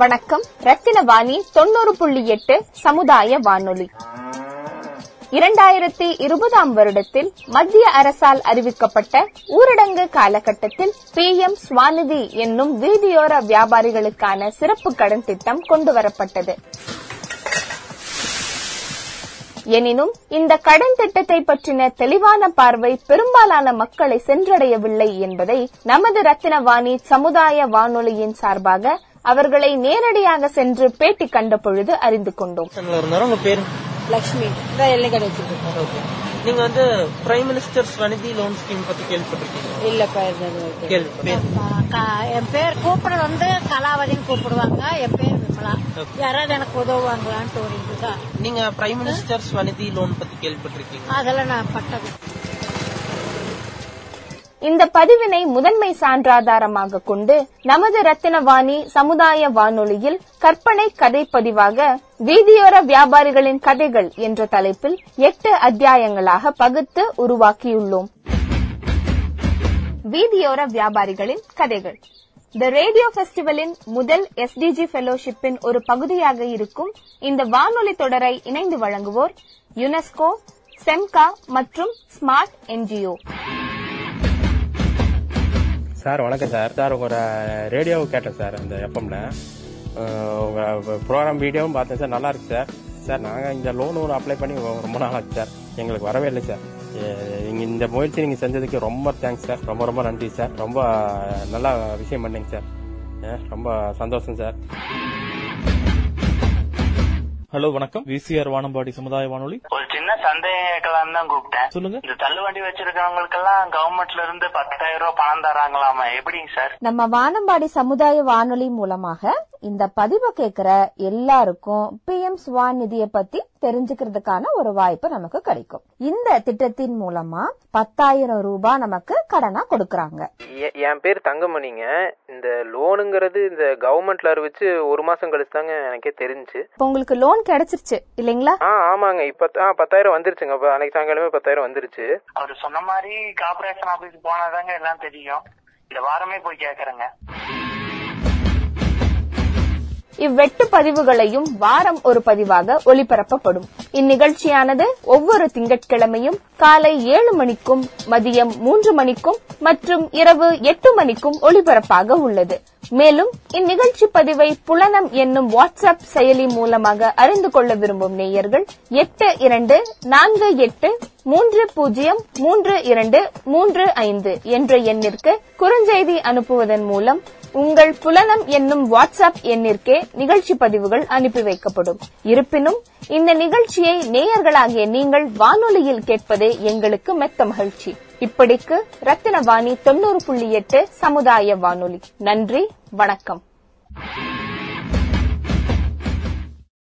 வணக்கம். ரத்தினவாணி தொண்ணூறு புள்ளி எட்டு சமுதாய வானொலி. இரண்டாயிரத்தி இருபதாம் வருடத்தில் மத்திய அரசால் அறிவிக்கப்பட்ட ஊரடங்கு காலகட்டத்தில் பி எம் ஸ்வாநிதி என்னும் வீதியோர வியாபாரிகளுக்கான சிறப்பு கடன் திட்டம் கொண்டுவரப்பட்டது. எனினும் இந்த கடன் திட்டத்தை பற்றின தெளிவான பார்வை பெரும்பாலான மக்களை சென்றடையவில்லை என்பதை நமது ரத்தினவாணி சமுதாய வானொலியின் சார்பாக அவர்களை நேரடியாக சென்று பேட்டி கண்ட பொழுது அறிந்து கொண்டோம். உங்க பேரு? ஓகே. நீங்க வந்து prime minister Svanidhi loan scheme பத்தி கேள்விப்பட்டிருக்கீங்க க- என் பேர் கூப்பிடுறது வந்து கலாவதின்னு கூப்பிடுவாங்க. என் பேர் விமலா. யாராவது எனக்கு உதவுவாங்களான்ட்டு ஒரு இதுதான் நீங்க பிரைம் மினிஸ்டர் ஸ்வநிதி லோன் பத்தி கேள்விப்பட்டிருக்கீங்க அதெல்லாம் நான் பட்டது. இந்த பதிவினை முதன்மை சான்றாதாரமாக கொண்டு நமது ரத்தினவாணி சமுதாய வானொலியில் கற்பனை கதை பதிவாக வீதியோர வியாபாரிகளின் கதைகள் என்ற தலைப்பில் எட்டு அத்தியாயங்களாக பகுத்து உருவாக்கியுள்ளோம். வீதியோர வியாபாரிகளின் கதைகள். த ரேடியோ பெஸ்டிவலின் முதல் எஸ்டிஜி ஃபெலோஷிப்பின் ஒரு பகுதியாக இருக்கும் இந்த வானொலி தொடரை இணைந்து வழங்குவோர் யுனெஸ்கோ செம்கா மற்றும் ஸ்மார்ட் என்ஜிஓ. சார் வணக்கம் சார். சார் உங்களோட ரேடியோ கேட்டேன் சார் அந்த எஃப்எம்ல உங்கள் ப்ரோக்ராம் வீடியோவும் பார்த்தேன் சார் நல்லா இருக்கு சார். சார் நாங்கள் இந்த லோன் ஒன்று அப்ளை பண்ணி ரொம்ப நாள் ஆச்சு சார். எங்களுக்கு வரவே இல்லை சார். நீங்கள் இந்த முயற்சி நீங்கள் செஞ்சதுக்கு ரொம்ப தேங்க்ஸ் சார். ரொம்ப ரொம்ப நன்றி சார். ரொம்ப நல்லா விஷயம் பண்ணீங்க சார். ரொம்ப சந்தோஷம் சார். ஹலோ வணக்கம். விசிஆர் வானம்பாடி சமுதாய வானொலி. ஒரு சின்ன சந்தேகம் கேட்கலாம் தான் கூப்பிட்டேன். சொல்லுங்க. இந்த தள்ளுவண்டி வச்சிருக்கவங்களுக்கெல்லாம் கவர்மெண்ட்ல இருந்து பத்தாயிரம் ரூபாய் பணம் தராங்களாமா எப்படிங்க சார்? நம்ம வானம்பாடி சமுதாய வானொலி மூலமாக இந்த பதிவை கேட்கிற எல்லாருக்கும் பி எம் ஸ்வான் நிதியை பத்தி தெரிஞ்சுக்கிறதுக்கான ஒரு வாய்ப்பு நமக்கு கிடைக்கும். இந்த திட்டத்தின் மூலமா பத்தாயிரம் ரூபாய் நமக்கு கடனா கொடுக்கறாங்க. எ- என் பேர் தங்கமணிங்க. இந்த லோனுங்கிறது இந்த கவர்மெண்ட்ல அறிவிச்சு ஒரு மாசம் கழிச்சு தாங்க எனக்கே தெரிஞ்சு. இப்ப உங்களுக்கு லோன் கிடைச்சிருச்சு இல்லைங்களா? ஆ ஆமாங்க. இப்ப பத்தாயிரம் வந்துருச்சுங்க. அன்னைக்கு சாயங்காலமே பத்தாயிரம் வந்துருச்சு. அவர் சொன்ன மாதிரி கார்பரேஷன் ஆபீஸ் போனாதாங்க எல்லாம் தெரியும். இந்த வாரமே போய் கேக்குறேங்க. இவ்வெட்டு பதிவுகளையும் வாரம் ஒரு பதிவாக ஒளிபரப்பப்படும். இந்நிகழ்ச்சியானது ஒவ்வொரு திங்கட்கிழமையும் காலை ஏழு மணிக்கும் மதியம் மூன்று மணிக்கும் மற்றும் இரவு எட்டு மணிக்கும் ஒளிபரப்பாக உள்ளது. மேலும் இந்நிகழ்ச்சி பதிவை புலனம் என்னும் வாட்ஸ்அப் செயலி மூலமாக அறிந்து கொள்ள விரும்பும் நேயர்கள் எட்டு இரண்டு நான்கு எட்டு மூன்று பூஜ்ஜியம் மூன்று இரண்டு மூன்று ஐந்து என்ற எண்ணிற்கு குறுஞ்செய்தி அனுப்புவதன் மூலம் உங்கள் புலனம் என்னும் வாட்ஸ்அப் எண்ணிற்கே நிகழ்ச்சி பதிவுகள் அனுப்பி வைக்கப்படும். இருப்பினும் இந்த நிகழ்ச்சியை நேயர்களாகிய நீங்கள் வானொலியில் கேட்பதே எங்களுக்கு மெத்த மகிழ்ச்சி. இப்படிக்கு ரத்தினவாணி தொண்ணூறு புள்ளி எட்டு சமுதாய வானொலி. நன்றி வணக்கம்.